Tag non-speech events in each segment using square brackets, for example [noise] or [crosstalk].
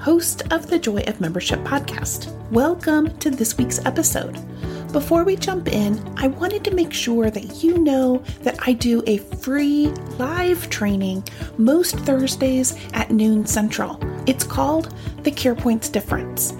host of the Joy of Membership podcast. Welcome to this week's episode. Before we jump in, I wanted to make sure that you know that I do a free live training most Thursdays at noon central. It's called the Care Points Difference.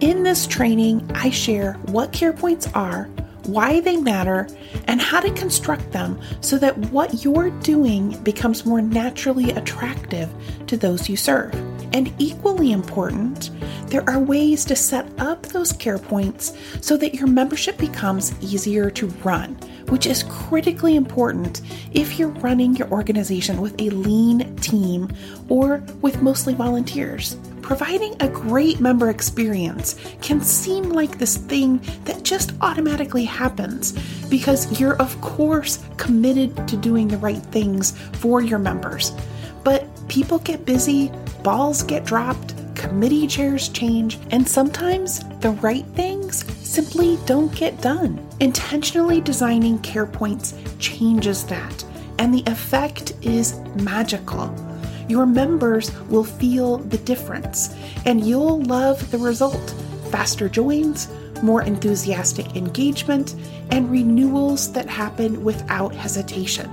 In this training, I share what Care Points are, why they matter, and how to construct them so that what you're doing becomes more naturally attractive to those you serve. And equally important, there are ways to set up those care points so that your membership becomes easier to run, which is critically important if you're running your organization with a lean team or with mostly volunteers. Providing a great member experience can seem like this thing that just automatically happens because you're, of course, committed to doing the right things for your members. But people get busy, balls get dropped, committee chairs change, and sometimes the right things simply don't get done. Intentionally designing care points changes that, and the effect is magical. Your members will feel the difference, and you'll love the result faster joins, more enthusiastic engagement, and renewals that happen without hesitation.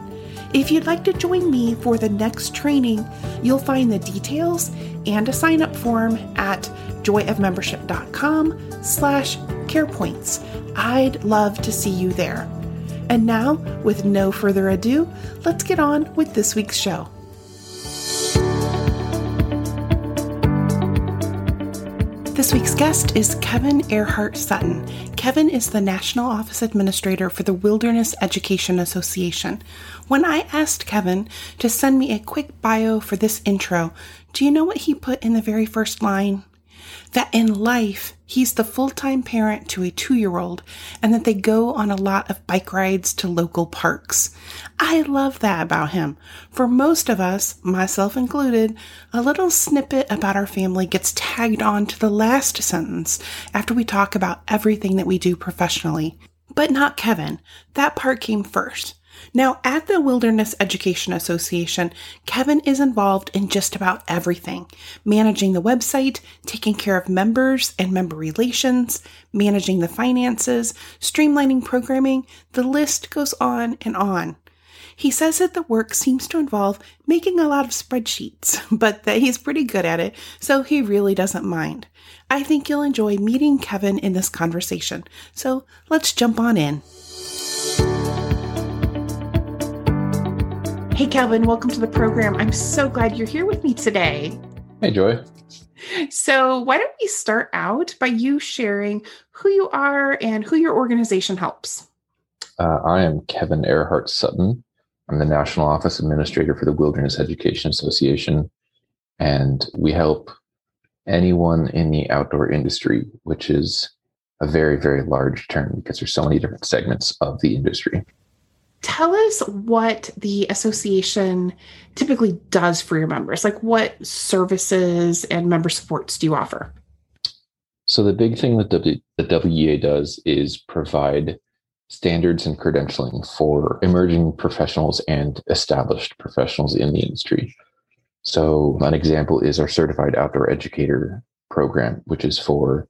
If you'd like to join me for the next training, you'll find the details and a sign up form at joyofmembership.com slash carepoints. I'd love to see you there. And now, with no further ado, let's get on with this week's show. This week's guest is Kevin Earhart Sutton. Kevin is the National Office Administrator for the Wilderness Education Association. When I asked Kevin to send me a quick bio for this intro, do you know what he put in the very first line? that in life, he's the full time parent to a two year old and that they go on a lot of bike rides to local parks. I love that about him. For most of us, myself included, a little snippet about our family gets tagged on to the last sentence after we talk about everything that we do professionally. But not Kevin. That part came first. Now, at the Wilderness Education Association, Kevin is involved in just about everything managing the website, taking care of members and member relations, managing the finances, streamlining programming. The list goes on and on. He says that the work seems to involve making a lot of spreadsheets, [laughs] but that he's pretty good at it, so he really doesn't mind. I think you'll enjoy meeting Kevin in this conversation, so let's jump on in. Hey, Kevin, welcome to the program. I'm so glad you're here with me today. Hey, Joy. So, why don't we start out by you sharing who you are and who your organization helps? Uh, I am Kevin Earhart Sutton. I'm the National Office Administrator for the Wilderness Education Association, and we help anyone in the outdoor industry, which is a very, very large term because there's so many different segments of the industry tell us what the association typically does for your members. Like, what services and member supports do you offer? So, the big thing that the WEA does is provide standards and credentialing for emerging professionals and established professionals in the industry. So, an example is our certified outdoor educator program, which is for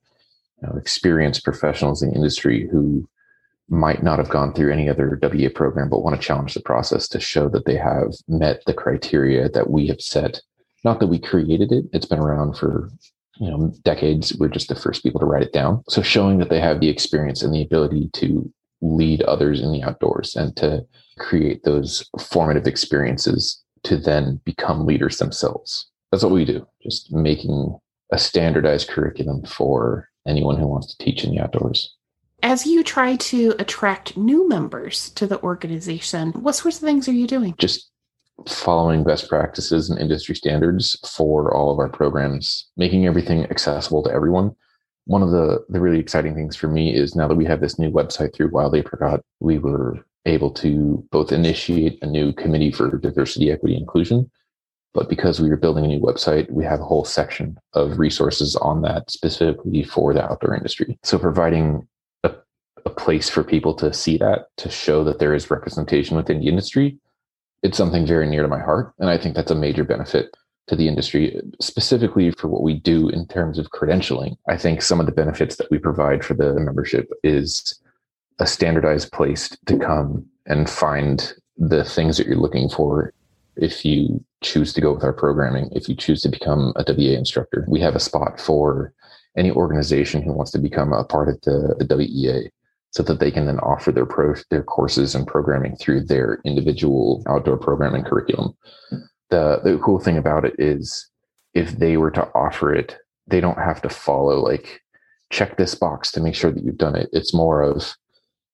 you know, experienced professionals in the industry who might not have gone through any other WEA program, but want to challenge the process to show that they have met the criteria that we have set. Not that we created it, it's been around for you know decades we're just the first people to write it down. So showing that they have the experience and the ability to lead others in the outdoors and to create those formative experiences to then become leaders themselves. That's what we do just making a standardized curriculum for anyone who wants to teach in the outdoors as you try to attract new members to the organization what sorts of things are you doing just following best practices and industry standards for all of our programs, making everything accessible to everyone. One of the, the really exciting things for me is now that we have this new website through Wild Apricot, we were able to both initiate a new committee for diversity, equity, inclusion. But because we were building a new website, we have a whole section of resources on that specifically for the outdoor industry. So providing a place for people to see that, to show that there is representation within the industry, it's something very near to my heart. And I think that's a major benefit to the industry, specifically for what we do in terms of credentialing. I think some of the benefits that we provide for the membership is a standardized place to come and find the things that you're looking for if you choose to go with our programming, if you choose to become a WEA instructor. We have a spot for any organization who wants to become a part of the, the WEA so that they can then offer their pro their courses and programming through their individual outdoor programming curriculum. The the cool thing about it is if they were to offer it, they don't have to follow like check this box to make sure that you've done it. It's more of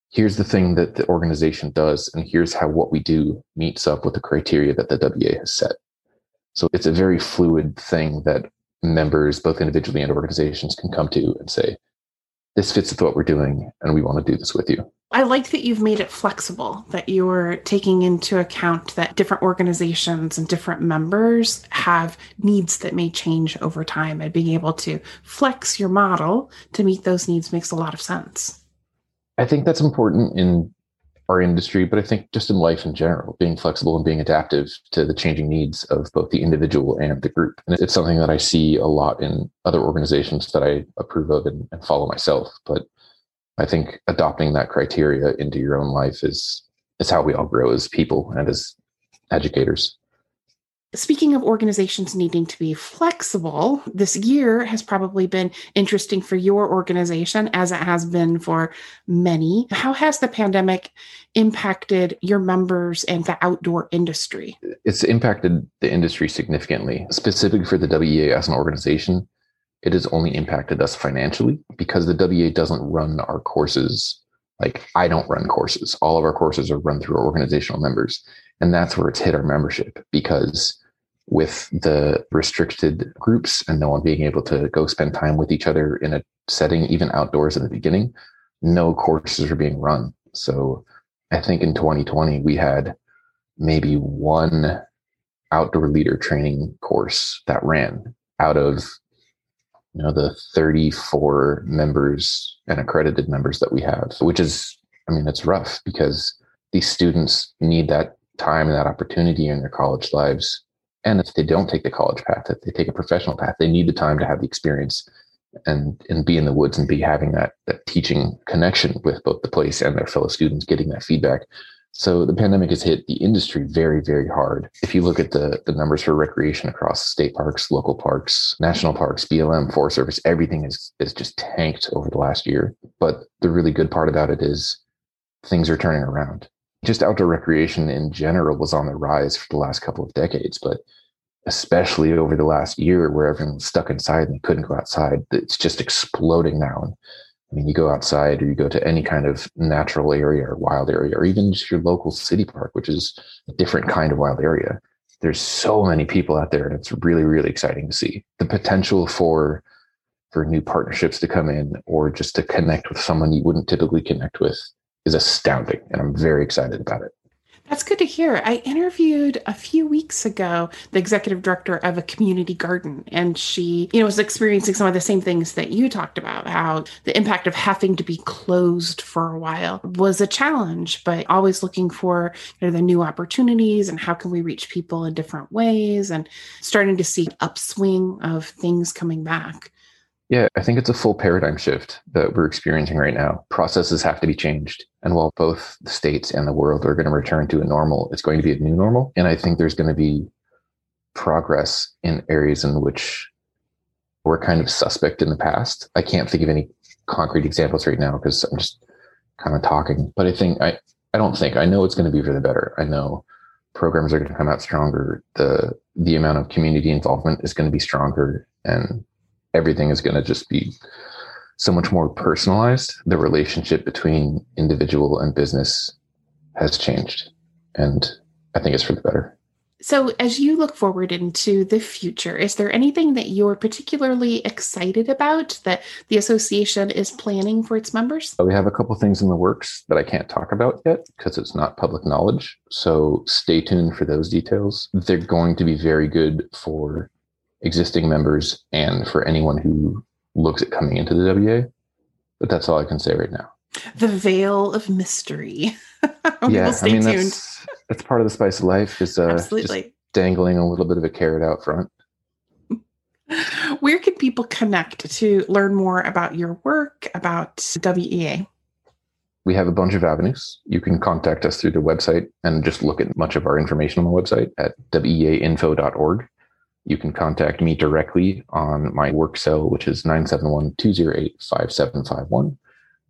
here's the thing that the organization does and here's how what we do meets up with the criteria that the WEA has set. So it's a very fluid thing that members, both individually and organizations, can come to and say, this fits with what we're doing and we want to do this with you. I like that you've made it flexible, that you're taking into account that different organizations and different members have needs that may change over time and being able to flex your model to meet those needs makes a lot of sense. I think that's important in our industry, but I think just in life in general, being flexible and being adaptive to the changing needs of both the individual and the group. And it's something that I see a lot in other organizations that I approve of and, and follow myself. But I think adopting that criteria into your own life is is how we all grow as people and as educators. Speaking of organizations needing to be flexible, this year has probably been interesting for your organization as it has been for many. How has the pandemic impacted your members and the outdoor industry? It's impacted the industry significantly. Specifically for the WEA as an organization, it has only impacted us financially because the WEA doesn't run our courses like I don't run courses. All of our courses are run through our organizational members. And that's where it's hit our membership because with the restricted groups and no one being able to go spend time with each other in a setting, even outdoors in the beginning, no courses are being run. So I think in 2020, we had maybe one outdoor leader training course that ran out of you know the 34 members and accredited members that we have which is i mean it's rough because these students need that time and that opportunity in their college lives and if they don't take the college path, if they take a professional path, they need the time to have the experience and and be in the woods and be having that that teaching connection with both the place and their fellow students, getting that feedback. So the pandemic has hit the industry very, very hard. If you look at the, the numbers for recreation across state parks, local parks, national parks, BLM, Forest Service, everything is is just tanked over the last year. But the really good part about it is things are turning around just outdoor recreation in general was on the rise for the last couple of decades, but especially over the last year where everyone was stuck inside and couldn't go outside, it's just exploding now. And I mean, you go outside or you go to any kind of natural area or wild area, or even just your local city park, which is a different kind of wild area. There's so many people out there, and it's really, really exciting to see the potential for for new partnerships to come in, or just to connect with someone you wouldn't typically connect with is astounding, and I'm very excited about it. That's good to hear. I interviewed a few weeks ago the executive director of a community garden, and she, you know, was experiencing some of the same things that you talked about. How the impact of having to be closed for a while was a challenge, but always looking for you know, the new opportunities and how can we reach people in different ways, and starting to see upswing of things coming back. Yeah, I think it's a full paradigm shift that we're experiencing right now. Processes have to be changed. And while both the states and the world are going to return to a normal, it's going to be a new normal. And I think there's going to be progress in areas in which were kind of suspect in the past. I can't think of any concrete examples right now because I'm just kind of talking. But I think I, I don't think I know it's going to be for the better. I know programs are going to come out stronger. The the amount of community involvement is going to be stronger, and everything is going to just be so much more personalized. The relationship between individual and business has changed, and I think it's for the better. So, as you look forward into the future, is there anything that you're particularly excited about that the association is planning for its members? Uh, we have a couple things in the works that I can't talk about yet because it's not public knowledge. So, stay tuned for those details. They're going to be very good for existing members and for anyone who looks at coming into the WEA. But that's all I can say right now. The veil of mystery. [laughs] yeah, I mean, tuned. That's, that's part of the spice of life is uh, Absolutely. dangling a little bit of a carrot out front. [laughs] Where can people connect to learn more about your work, about WEA? We have a bunch of avenues. You can contact us through the website and just look at much of our information on the website at weainfo.org. You can contact me directly on my work cell, which is 971 208 5751.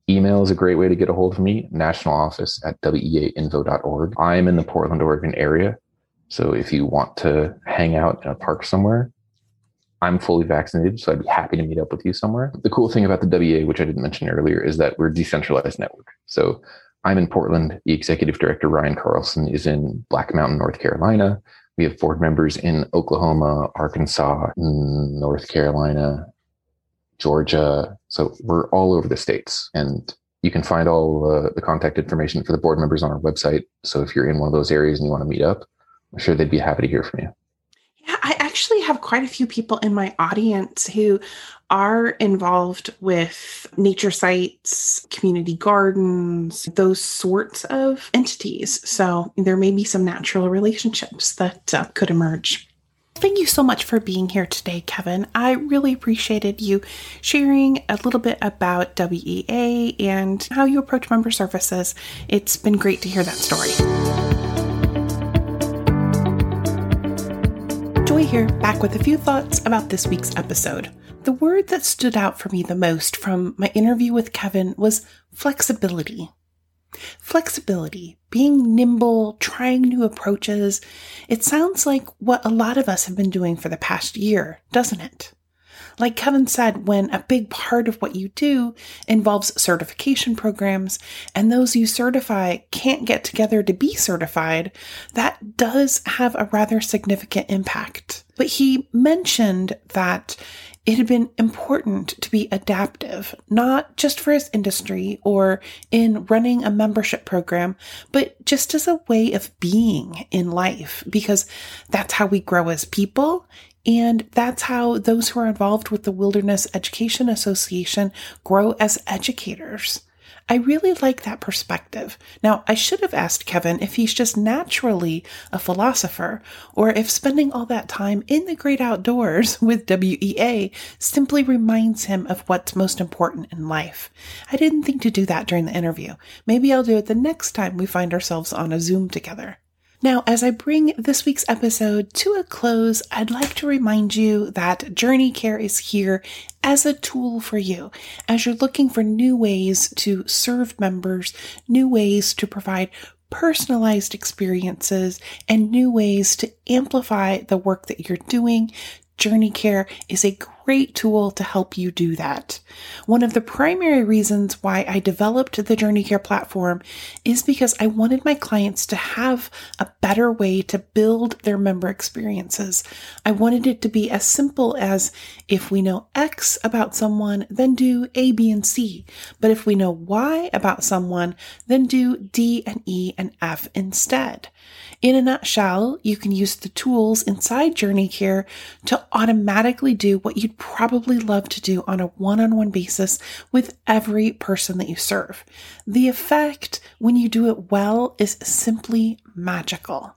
Email is a great way to get a hold of me, national office at weainfo.org. I'm in the Portland, Oregon area. So if you want to hang out in a park somewhere, I'm fully vaccinated, so I'd be happy to meet up with you somewhere. The cool thing about the WEA, which I didn't mention earlier, is that we're a decentralized network. So I'm in Portland. The executive director, Ryan Carlson, is in Black Mountain, North Carolina. We have board members in Oklahoma, Arkansas, North Carolina, Georgia. So we're all over the states. And you can find all uh, the contact information for the board members on our website. So if you're in one of those areas and you want to meet up, I'm sure they'd be happy to hear from you. Yeah, I actually have quite a few people in my audience who are involved with nature sites, community gardens, those sorts of entities. So there may be some natural relationships that uh, could emerge. Thank you so much for being here today, Kevin. I really appreciated you sharing a little bit about WEA and how you approach member services. It's been great to hear that story. Here, back with a few thoughts about this week's episode. The word that stood out for me the most from my interview with Kevin was flexibility. Flexibility, being nimble, trying new approaches. It sounds like what a lot of us have been doing for the past year, doesn't it? Like Kevin said, when a big part of what you do involves certification programs and those you certify can't get together to be certified, that does have a rather significant impact. But he mentioned that it had been important to be adaptive, not just for his industry or in running a membership program, but just as a way of being in life, because that's how we grow as people. And that's how those who are involved with the Wilderness Education Association grow as educators. I really like that perspective. Now, I should have asked Kevin if he's just naturally a philosopher or if spending all that time in the great outdoors [laughs] with WEA simply reminds him of what's most important in life. I didn't think to do that during the interview. Maybe I'll do it the next time we find ourselves on a Zoom together. Now, as I bring this week's episode to a close, I'd like to remind you that Journey Care is here as a tool for you. As you're looking for new ways to serve members, new ways to provide personalized experiences, and new ways to amplify the work that you're doing Journey Care is a great tool to help you do that. One of the primary reasons why I developed the Journey Care platform is because I wanted my clients to have a better way to build their member experiences. I wanted it to be as simple as if we know X about someone, then do A, B, and C. But if we know Y about someone, then do D and E and F instead. In a nutshell, you can use the tools inside Journey Care to automatically do what you'd probably love to do on a one on one basis with every person that you serve. The effect when you do it well is simply magical.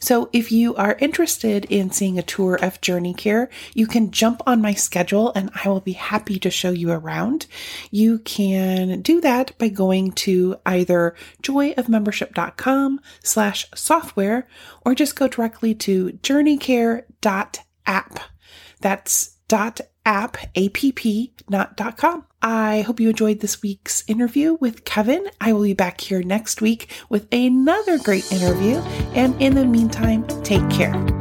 So if you are interested in seeing a tour of Journey Care, you can jump on my schedule and I will be happy to show you around. You can do that by going to either joyofmembership.com slash software or just go directly to journeycare.app. That's dot app, app, com. I hope you enjoyed this week's interview with Kevin. I will be back here next week with another great interview. And in the meantime, take care.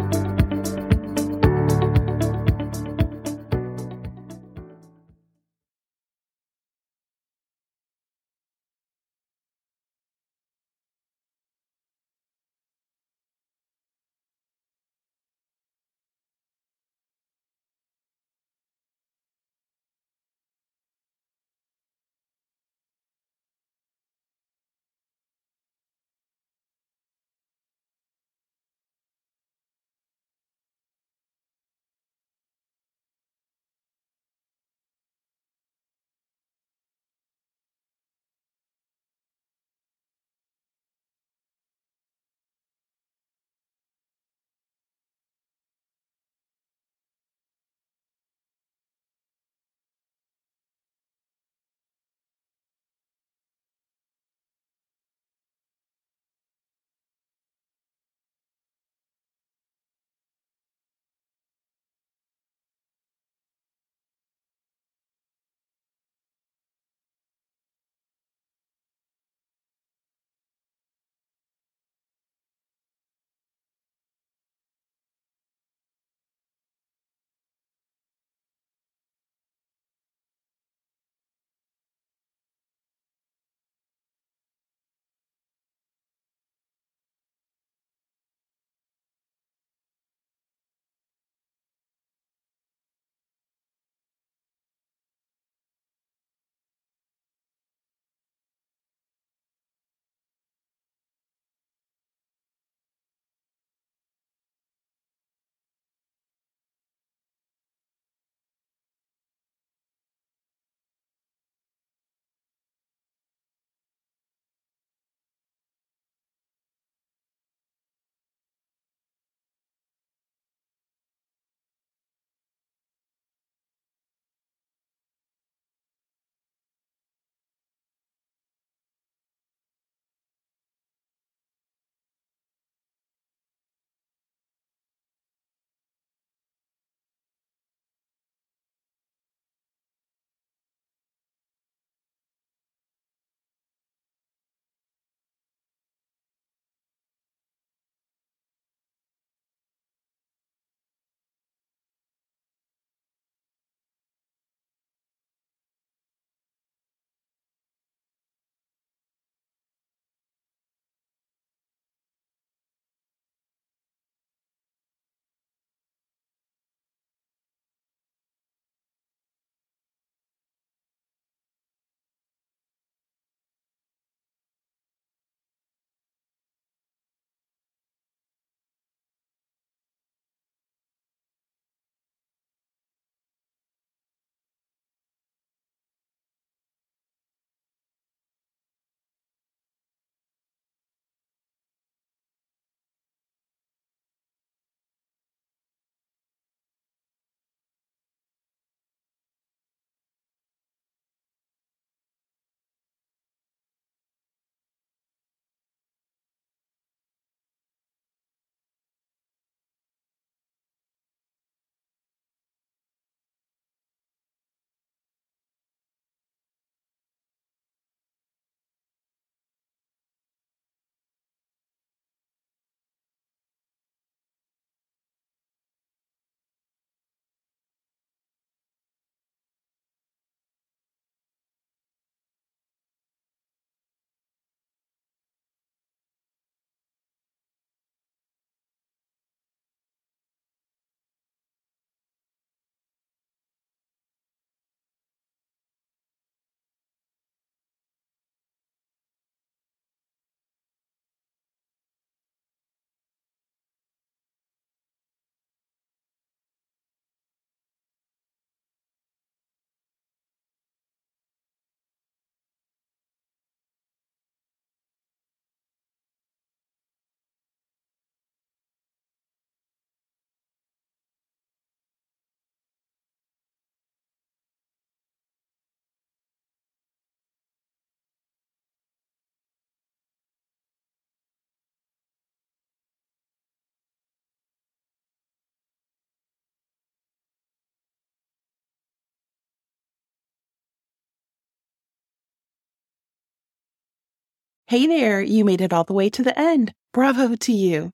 Hey there, you made it all the way to the end. Bravo to you.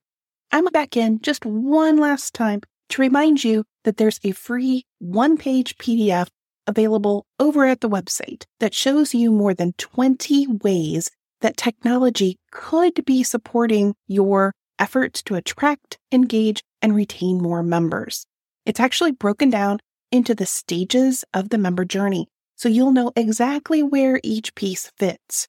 I'm back in just one last time to remind you that there's a free one page PDF available over at the website that shows you more than 20 ways that technology could be supporting your efforts to attract, engage, and retain more members. It's actually broken down into the stages of the member journey, so you'll know exactly where each piece fits.